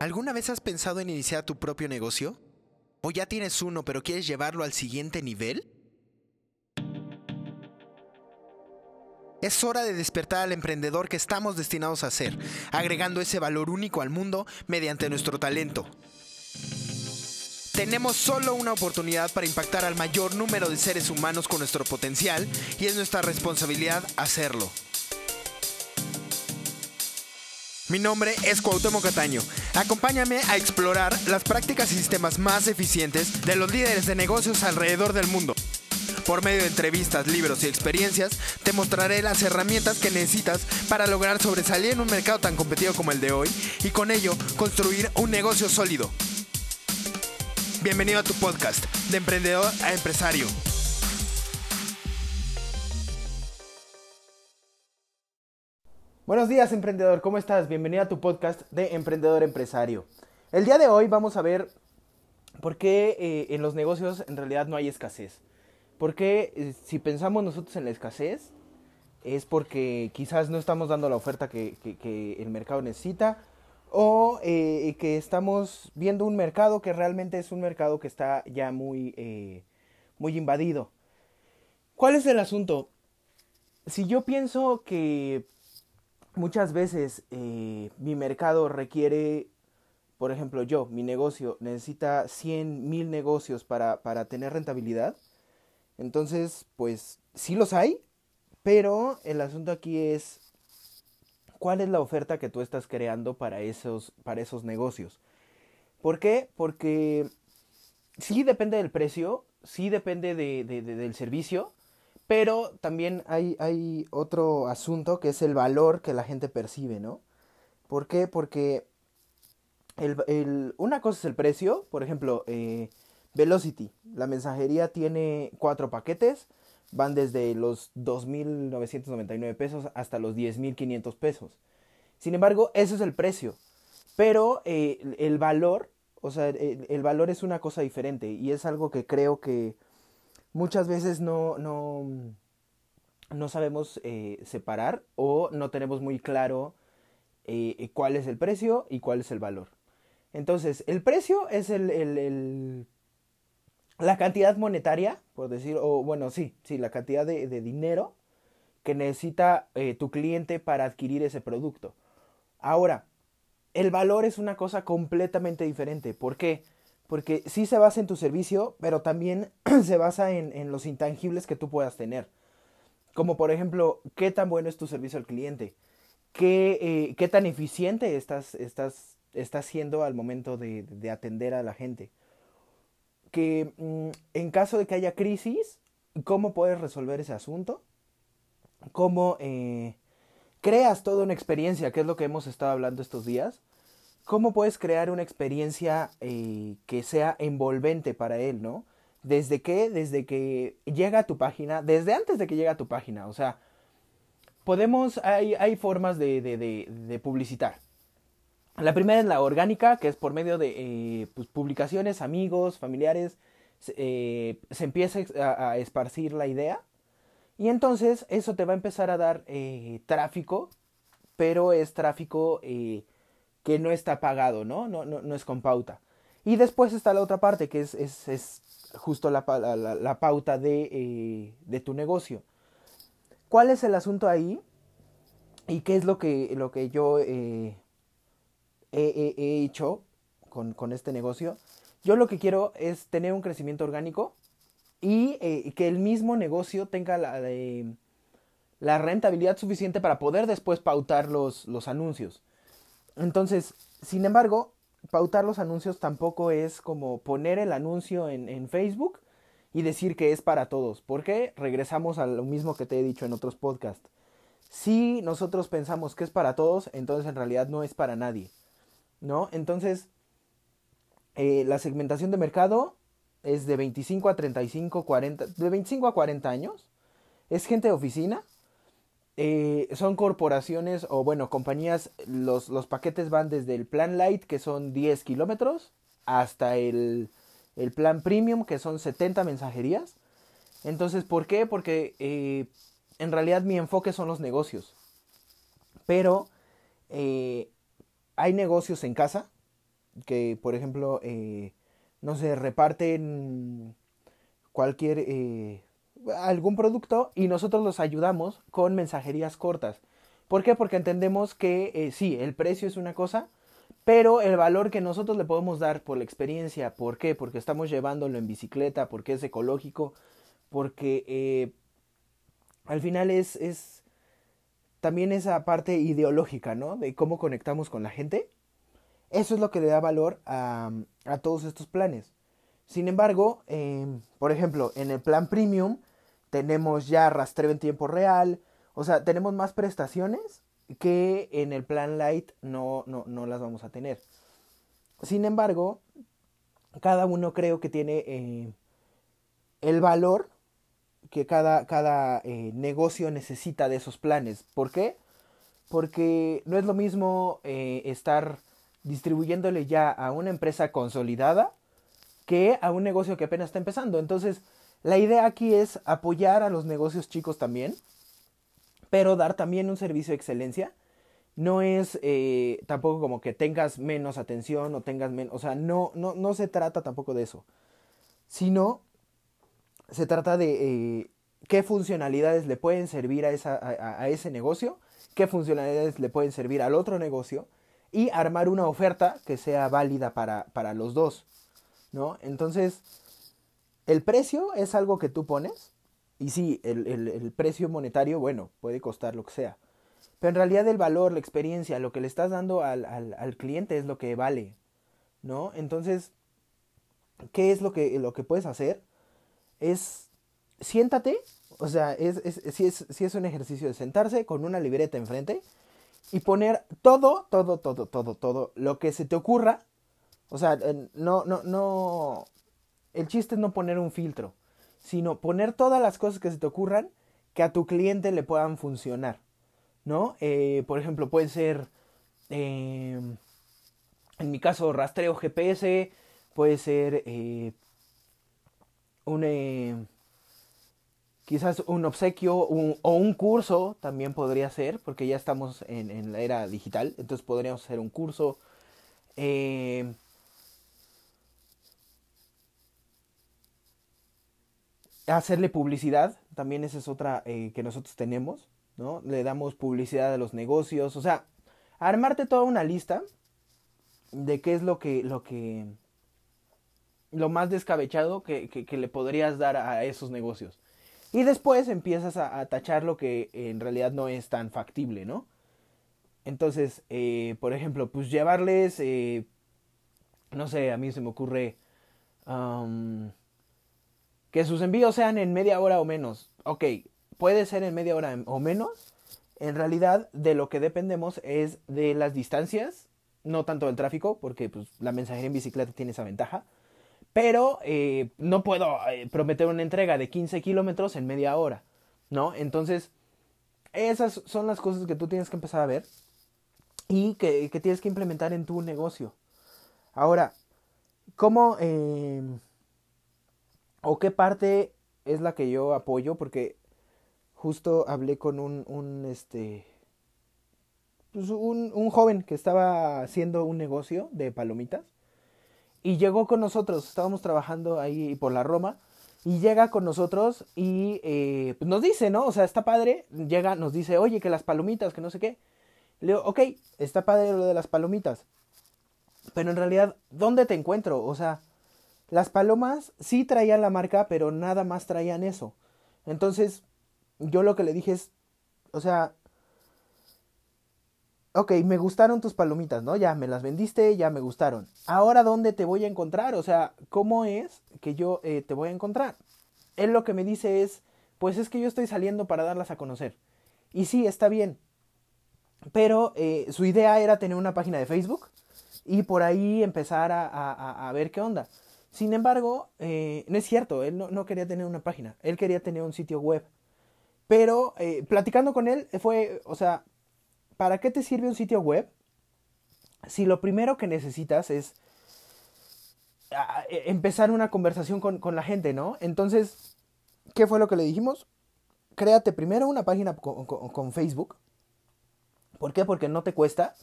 ¿Alguna vez has pensado en iniciar tu propio negocio? ¿O ya tienes uno pero quieres llevarlo al siguiente nivel? Es hora de despertar al emprendedor que estamos destinados a ser, agregando ese valor único al mundo mediante nuestro talento. Tenemos solo una oportunidad para impactar al mayor número de seres humanos con nuestro potencial y es nuestra responsabilidad hacerlo. Mi nombre es Cuauhtémoc Cataño. Acompáñame a explorar las prácticas y sistemas más eficientes de los líderes de negocios alrededor del mundo. Por medio de entrevistas, libros y experiencias, te mostraré las herramientas que necesitas para lograr sobresalir en un mercado tan competido como el de hoy y con ello construir un negocio sólido. Bienvenido a tu podcast, de emprendedor a empresario. Buenos días, emprendedor. ¿Cómo estás? Bienvenido a tu podcast de Emprendedor Empresario. El día de hoy vamos a ver por qué eh, en los negocios en realidad no hay escasez. Porque eh, si pensamos nosotros en la escasez, es porque quizás no estamos dando la oferta que, el mercado necesita o eh, que estamos viendo un mercado que realmente es un mercado que está ya muy, muy invadido. ¿Cuál es el asunto? Si yo pienso que muchas veces eh, mi mercado requiere, por ejemplo, yo, mi negocio necesita 100 mil negocios para, para tener rentabilidad. Entonces, pues sí los hay, pero el asunto aquí es cuál es la oferta que tú estás creando para esos, para esos negocios. ¿Por qué? Porque sí depende del precio, sí depende de- de- de- del servicio, pero también hay, hay otro asunto que es el valor que la gente percibe, ¿no? ¿Por qué? Porque el, el- una cosa es el precio, por ejemplo, eh, Velocity, la mensajería tiene cuatro paquetes, van desde los 2.999 pesos hasta los 10.500 pesos. Sin embargo, eso es el precio, pero eh, el- valor, o sea, el, el valor es una cosa diferente y es algo que creo que muchas veces no, no, no sabemos eh, separar o no tenemos muy claro eh, cuál es el precio y cuál es el valor. Entonces, el precio es el, el- la cantidad monetaria, por decir, o bueno, sí, sí, la cantidad de, de dinero que necesita eh, tu cliente para adquirir ese producto. Ahora, el valor es una cosa completamente diferente. ¿Por qué? Porque sí se basa en tu servicio, pero también se basa en, en los intangibles que tú puedas tener. Como por ejemplo, qué tan bueno es tu servicio al cliente, qué, eh, qué tan eficiente estás, estás, estás siendo al momento de, de atender a la gente. Que mm, en caso de que haya crisis, ¿cómo puedes resolver ese asunto? ¿Cómo eh, creas toda una experiencia, que es lo que hemos estado hablando estos días? ¿Cómo puedes crear una experiencia eh, que sea envolvente para él, no? ¿Desde qué? Desde que llega a tu página, desde antes de que llegue a tu página. O sea, podemos, hay, hay formas de, publicitar. La primera es la orgánica, que es por medio de eh, pues, publicaciones, amigos, familiares, se- eh, empieza a, esparcir la idea y entonces eso te va a empezar a dar tráfico, pero es tráfico que no está pagado, ¿no? No, no, es con pauta. Y después está la otra parte, que es, es, es justo la, la, la- pauta de, eh, de tu negocio. ¿Cuál es el asunto ahí? ¿Y qué es lo que, lo que yo eh, he, he- he hecho con, con este negocio? Yo lo que quiero es tener un crecimiento orgánico y eh, que el mismo negocio tenga la, la rentabilidad suficiente para poder después pautar los, los anuncios. Entonces, sin embargo, pautar los anuncios tampoco es como poner el anuncio en, en Facebook y decir que es para todos. Porque regresamos a lo mismo que te he dicho en otros podcasts. Si nosotros pensamos que es para todos, entonces en realidad no es para nadie. ¿No? Entonces, eh, la segmentación de mercado es de 25 a 35, 40, de 25 a 40 años. Es gente de oficina. Eh, son corporaciones o bueno, compañías, los, los paquetes van desde el plan light, que son 10 kilómetros, hasta el, el plan premium, que son 70 mensajerías. Entonces, ¿por qué? Porque eh, en realidad mi enfoque son los negocios. Pero eh, hay negocios en casa, que por ejemplo, no sé, reparten cualquier, algún producto y nosotros los ayudamos con mensajerías cortas. ¿Por qué? Porque entendemos que eh, sí, el precio es una cosa, pero el valor que nosotros le podemos dar por la experiencia, ¿por qué? Porque estamos llevándolo en bicicleta, porque es ecológico, porque eh, al final es, es también esa parte ideológica, ¿no? De cómo conectamos con la gente. Eso es lo que le da valor a, a todos estos planes. Sin embargo, em, por ejemplo, en el plan premium tenemos ya rastreo en tiempo real, o sea, tenemos más prestaciones que en el plan light no, no, no las vamos a tener. Sin embargo, cada uno creo que tiene eh, el valor que cada, cada eh, negocio necesita de esos planes. ¿Por qué? Porque no es lo mismo eh, estar distribuyéndole ya a una empresa consolidada que a un negocio que apenas está empezando. Entonces, la idea aquí es apoyar a los negocios chicos también, pero dar también un servicio de excelencia. No es eh, tampoco como que tengas menos atención o tengas menos, o sea, no, no, no se trata tampoco de eso, sino se trata de eh, qué funcionalidades le pueden servir a, a, ese negocio, qué funcionalidades le pueden servir al otro negocio y armar una oferta que sea válida para, para los dos, ¿no? Entonces, el precio es algo que tú pones y sí, el, precio monetario, bueno, puede costar lo que sea. Pero en realidad el valor, la experiencia, lo que le estás dando al, al, cliente es lo que vale, ¿no? Entonces, ¿qué es lo que, lo que puedes hacer? Es, siéntate, o sea, es, es, si, es, si es un ejercicio de sentarse con una libreta enfrente y poner todo, todo, todo, todo, todo, lo que se te ocurra. O sea, no, no, no, el chiste es no poner un filtro sino poner todas las cosas que se te ocurran que a tu cliente le puedan funcionar, ¿no? Eh, por ejemplo, puede ser, em, en mi caso, rastreo GPS, puede ser eh, un, eh, quizás un obsequio o un curso también podría ser, porque ya estamos en, en la era digital, entonces podríamos hacer un curso. Hacerle publicidad, también esa es otra eh, que nosotros tenemos, ¿no? Le damos publicidad a los negocios, o sea, armarte toda una lista de qué es lo que, lo que, lo más descabechado que, que, le podrías dar a esos negocios. Y después empiezas a, tachar lo que en realidad no es tan factible, ¿no? Entonces, eh, por ejemplo, pues llevarles, eh, no sé, a mí se me ocurre que sus envíos sean en media hora o menos. Ok, puede ser en media hora o menos. En realidad, de lo que dependemos es de las distancias, no tanto del tráfico, porque pues, la mensajería en bicicleta tiene esa ventaja. Pero eh, no puedo eh, prometer una entrega de 15 kilómetros en media hora, ¿no? Entonces, esas son las cosas que tú tienes que empezar a ver y que, tienes que implementar en tu negocio. Ahora, ¿cómo... Eh, o qué parte es la que yo apoyo, porque justo hablé con un, un este, pues un, un joven que estaba haciendo un negocio de palomitas y llegó con nosotros, estábamos trabajando ahí por la Roma y llega con nosotros y eh, pues nos dice, ¿no? O sea, está padre, llega, nos dice, oye, que las palomitas, que no sé qué. Le digo, ok, está padre lo de las palomitas. Pero en realidad, ¿dónde te encuentro? O sea, las palomas sí traían la marca, pero nada más traían eso. Entonces, yo lo que le dije es, o sea, ok, me gustaron tus palomitas, ¿no? Ya me las vendiste, ya me gustaron. Ahora, ¿dónde te voy a encontrar? O sea, ¿cómo es que yo eh, te voy a encontrar? Él lo que me dice es, pues es que yo estoy saliendo para darlas a conocer. Y sí, está bien. Pero eh, su idea era tener una página de Facebook y por ahí empezar a ver qué onda. Sin embargo, eh, no es cierto, él no, quería tener una página, él quería tener un sitio web. Pero eh, platicando con él fue, o sea, ¿para qué te sirve un sitio web? Si lo primero que necesitas es ah, e, empezar una conversación con, la gente, ¿no? Entonces, ¿qué fue lo que le dijimos? Créate primero una página con, con Facebook. ¿Por qué? Porque no te cuesta.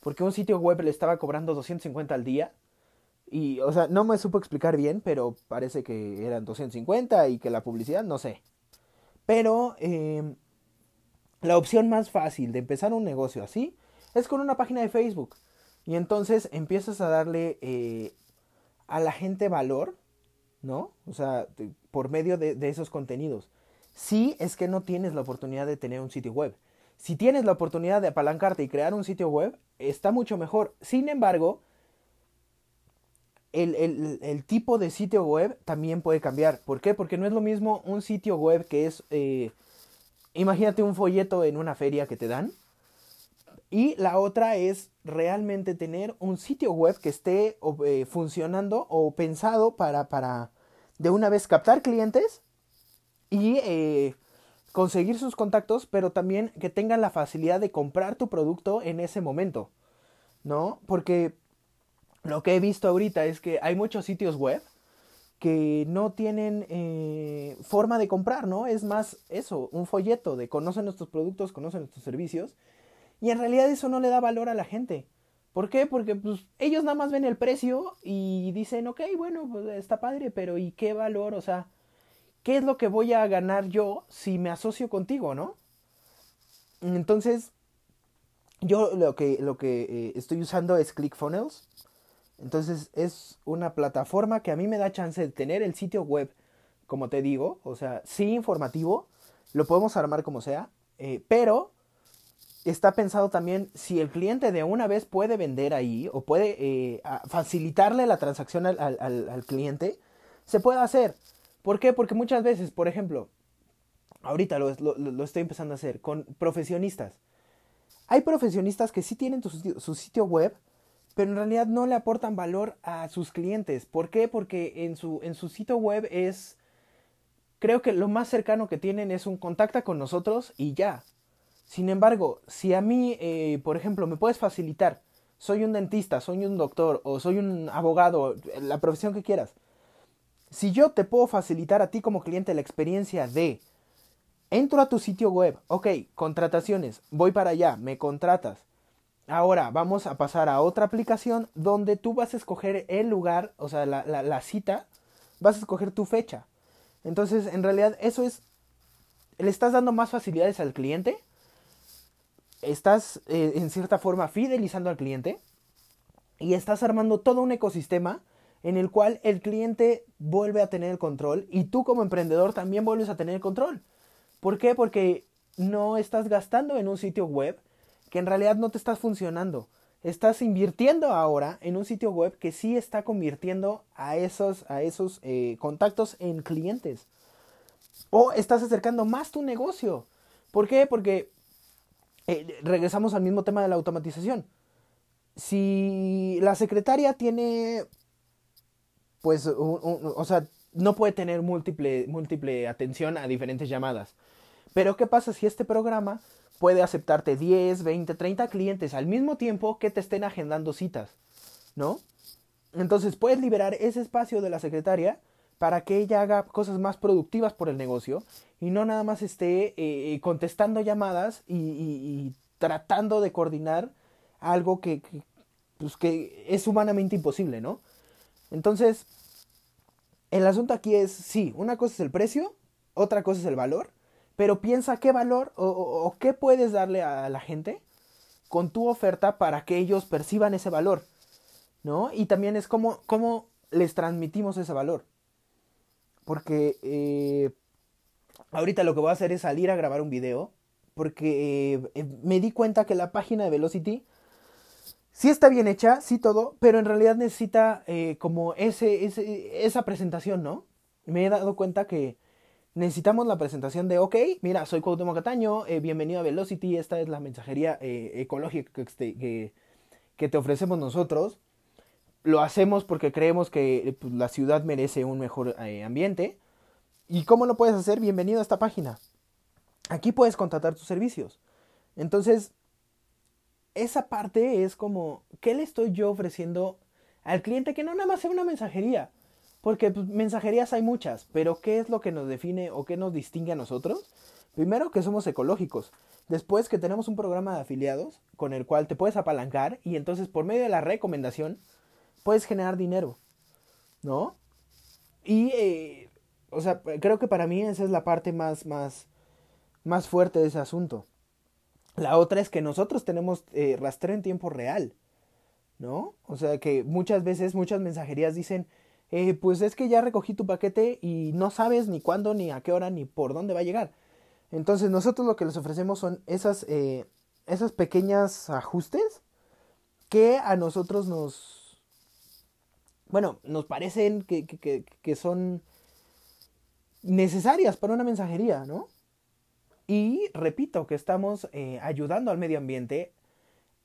Porque un sitio web le estaba cobrando 250 al día Y, o sea, no me supo explicar bien, pero parece que eran 250 y que la publicidad, no sé. Pero em, la opción más fácil de empezar un negocio así es con una página de Facebook. Y entonces empiezas a darle eh, a la gente valor, ¿no? O sea, por medio de, esos contenidos. Si es que no tienes la oportunidad de tener un sitio web. Si tienes la oportunidad de apalancarte y crear un sitio web, está mucho mejor. Sin embargo, el, el, el, tipo de sitio web también puede cambiar. ¿Por qué? Porque no es lo mismo un sitio web que es, eh, imagínate un folleto en una feria que te dan. Y la otra es realmente tener un sitio web que esté eh, funcionando o pensado para, para de una vez captar clientes y eh, conseguir sus contactos, pero también que tengan la facilidad de comprar tu producto en ese momento. ¿No? Porque lo que he visto ahorita es que hay muchos sitios web que no tienen eh, forma de comprar, ¿no? Es más eso, un folleto de conocen nuestros productos, conocen nuestros servicios. Y en realidad eso no le da valor a la gente. ¿Por qué? Porque pues, ellos nada más ven el precio y dicen, ok, bueno, pues está padre, pero ¿y qué valor? O sea, ¿qué es lo que voy a ganar yo si me asocio contigo, no? Entonces, yo lo que, lo que eh, estoy usando es ClickFunnels. Entonces es una plataforma que a mí me da chance de tener el sitio web, como te digo, o sea, sí informativo, lo podemos armar como sea, eh, pero está pensado también si el cliente de una vez puede vender ahí o puede eh, facilitarle la transacción al, al, al, cliente, se puede hacer. ¿Por qué? Porque muchas veces, por ejemplo, ahorita lo, lo, lo estoy empezando a hacer con profesionistas. Hay profesionistas que sí tienen su, su sitio web, pero en realidad no le aportan valor a sus clientes. ¿Por qué? Porque en su, en su sitio web es, creo que lo más cercano que tienen es un contacta con nosotros y ya. Sin embargo, si a mí, eh, por ejemplo, me puedes facilitar, soy un dentista, soy un doctor o soy un abogado, la profesión que quieras. Si yo te puedo facilitar a ti como cliente la experiencia de, entro a tu sitio web, ok, contrataciones, voy para allá, me contratas Ahora vamos a pasar a otra aplicación donde tú vas a escoger el lugar, o sea, la, cita, vas a escoger tu fecha. Entonces, en realidad, eso es, le estás dando más facilidades al cliente, estás eh, en cierta forma fidelizando al cliente y estás armando todo un ecosistema en el cual el cliente vuelve a tener el control y tú como emprendedor también vuelves a tener el control. ¿Por qué? Porque no estás gastando en un sitio web que en realidad no te estás funcionando. Estás invirtiendo ahora en un sitio web que sí está convirtiendo a esos, a esos eh, contactos en clientes. O estás acercando más tu negocio. ¿Por qué? Porque eh, regresamos al mismo tema de la automatización. Si la secretaria tiene, pues, o sea, no puede tener múltiple, múltiple atención a diferentes llamadas. Pero ¿qué pasa si este programa puede aceptarte 10, 20, 30 clientes al mismo tiempo que te estén agendando citas, ¿no? Entonces puedes liberar ese espacio de la secretaria para que ella haga cosas más productivas por el negocio y no nada más esté eh, contestando llamadas y, tratando de coordinar algo que, pues que es humanamente imposible, ¿no? Entonces, el asunto aquí es, sí, una cosa es el precio, otra cosa es el valor pero piensa qué valor o, qué puedes darle a la gente con tu oferta para que ellos perciban ese valor, ¿no? Y también es cómo, cómo les transmitimos ese valor. Porque eh, ahorita lo que voy a hacer es salir a grabar un video, porque eh, eh, me di cuenta que la página de Velocity sí está bien hecha, sí todo, pero en realidad necesita como ese, ese, esa presentación, ¿no? Me he dado cuenta que necesitamos la presentación de, ok, mira, soy Cuauhtémoc Cataño, eh, bienvenido a Velocity, esta es la mensajería eh, ecológica que, este, que, te ofrecemos nosotros. Lo hacemos porque creemos que pues, la ciudad merece un mejor eh, ambiente. ¿Y cómo lo puedes hacer? Bienvenido a esta página. Aquí puedes contratar tus servicios. Entonces, esa parte es como, ¿qué le estoy yo ofreciendo al cliente que no nada más sea una mensajería? Porque pues, mensajerías hay muchas, pero ¿qué es lo que nos define o qué nos distingue a nosotros? Primero que somos ecológicos. Después que tenemos un programa de afiliados con el cual te puedes apalancar y entonces por medio de la recomendación puedes generar dinero, ¿no? Y, eh, o sea, creo que para mí esa es la parte más, más, más fuerte de ese asunto. La otra es que nosotros tenemos eh, rastreo en tiempo real, ¿no? O sea, que muchas veces, muchas mensajerías dicen, eh, pues es que ya recogí tu paquete y no sabes ni cuándo, ni a qué hora, ni por dónde va a llegar. Entonces nosotros lo que les ofrecemos son esas, eh, esas pequeñas ajustes que a nosotros nos, bueno, nos parecen que, que, que son necesarias para una mensajería, ¿no? Y repito que estamos eh, ayudando al medio ambiente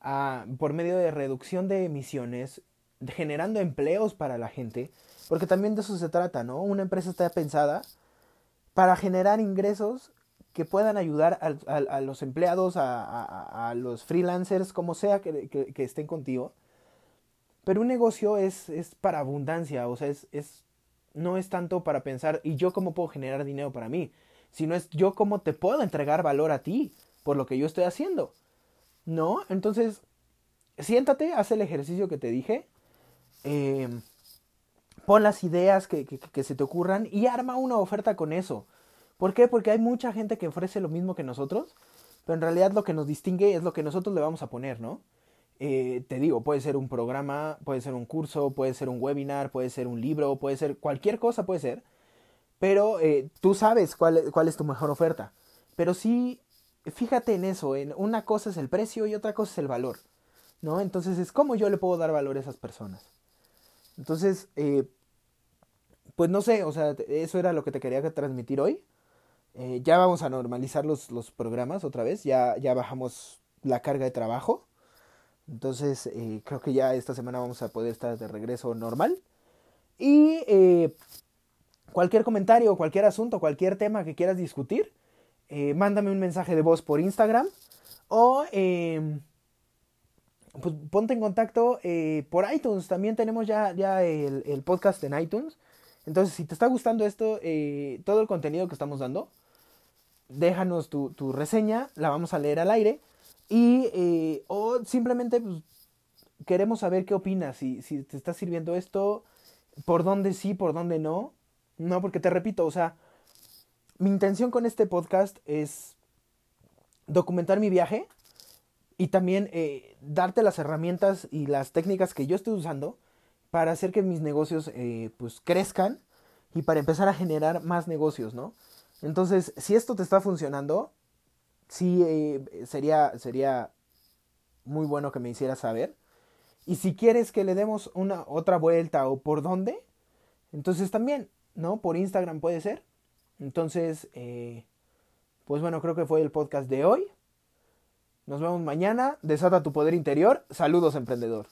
a, por medio de reducción de emisiones, generando empleos para la gente, porque también de eso se trata, ¿no? Una empresa está pensada para generar ingresos que puedan ayudar a, a, los empleados, a, a, los freelancers, como sea que, que, estén contigo. Pero un negocio es, es para abundancia, o sea, es, es, no es tanto para pensar, ¿y yo cómo puedo generar dinero para mí? Sino es yo cómo te puedo entregar valor a ti por lo que yo estoy haciendo. ¿No? Entonces, siéntate, haz el ejercicio que te dije. Eh, pon las ideas que, se te ocurran y arma una oferta con eso. ¿Por qué? Porque hay mucha gente que ofrece lo mismo que nosotros, pero en realidad lo que nos distingue es lo que nosotros le vamos a poner, ¿no? Eh, te digo, puede ser un programa, puede ser un curso, puede ser un webinar, puede ser un libro, puede ser cualquier cosa, puede ser, pero eh, tú sabes cuál, cuál es tu mejor oferta. Pero sí, fíjate en eso, en una cosa es el precio y otra cosa es el valor, ¿no? Entonces es cómo yo le puedo dar valor a esas personas. Entonces, eh, pues no sé, o sea, eso era lo que te quería transmitir hoy. Eh, ya vamos a normalizar los, los, programas otra vez, ya, ya bajamos la carga de trabajo. Entonces, eh, creo que ya esta semana vamos a poder estar de regreso normal. Y cualquier comentario, cualquier asunto, cualquier tema que quieras discutir, mándame un mensaje de voz por Instagram o em, pues ponte en contacto eh, por iTunes. También tenemos ya, ya el, podcast en iTunes. Entonces, si te está gustando esto, eh, todo el contenido que estamos dando, déjanos tu, tu, reseña, la vamos a leer al aire. Y, eh, o simplemente pues, queremos saber qué opinas, si, si te está sirviendo esto, por dónde sí, por dónde no. No, porque te repito, o sea, mi intención con este podcast es documentar mi viaje y también eh, darte las herramientas y las técnicas que yo estoy usando para hacer que mis negocios eh, pues crezcan y para empezar a generar más negocios, ¿no? Entonces, si esto te está funcionando, sí eh, sería, sería muy bueno que me hicieras saber. Y si quieres que le demos una otra vuelta o por dónde, entonces también, ¿no? Por Instagram puede ser. Entonces, pues bueno, creo que fue el podcast de hoy. Nos vemos mañana. Desata tu poder interior. Saludos, emprendedor.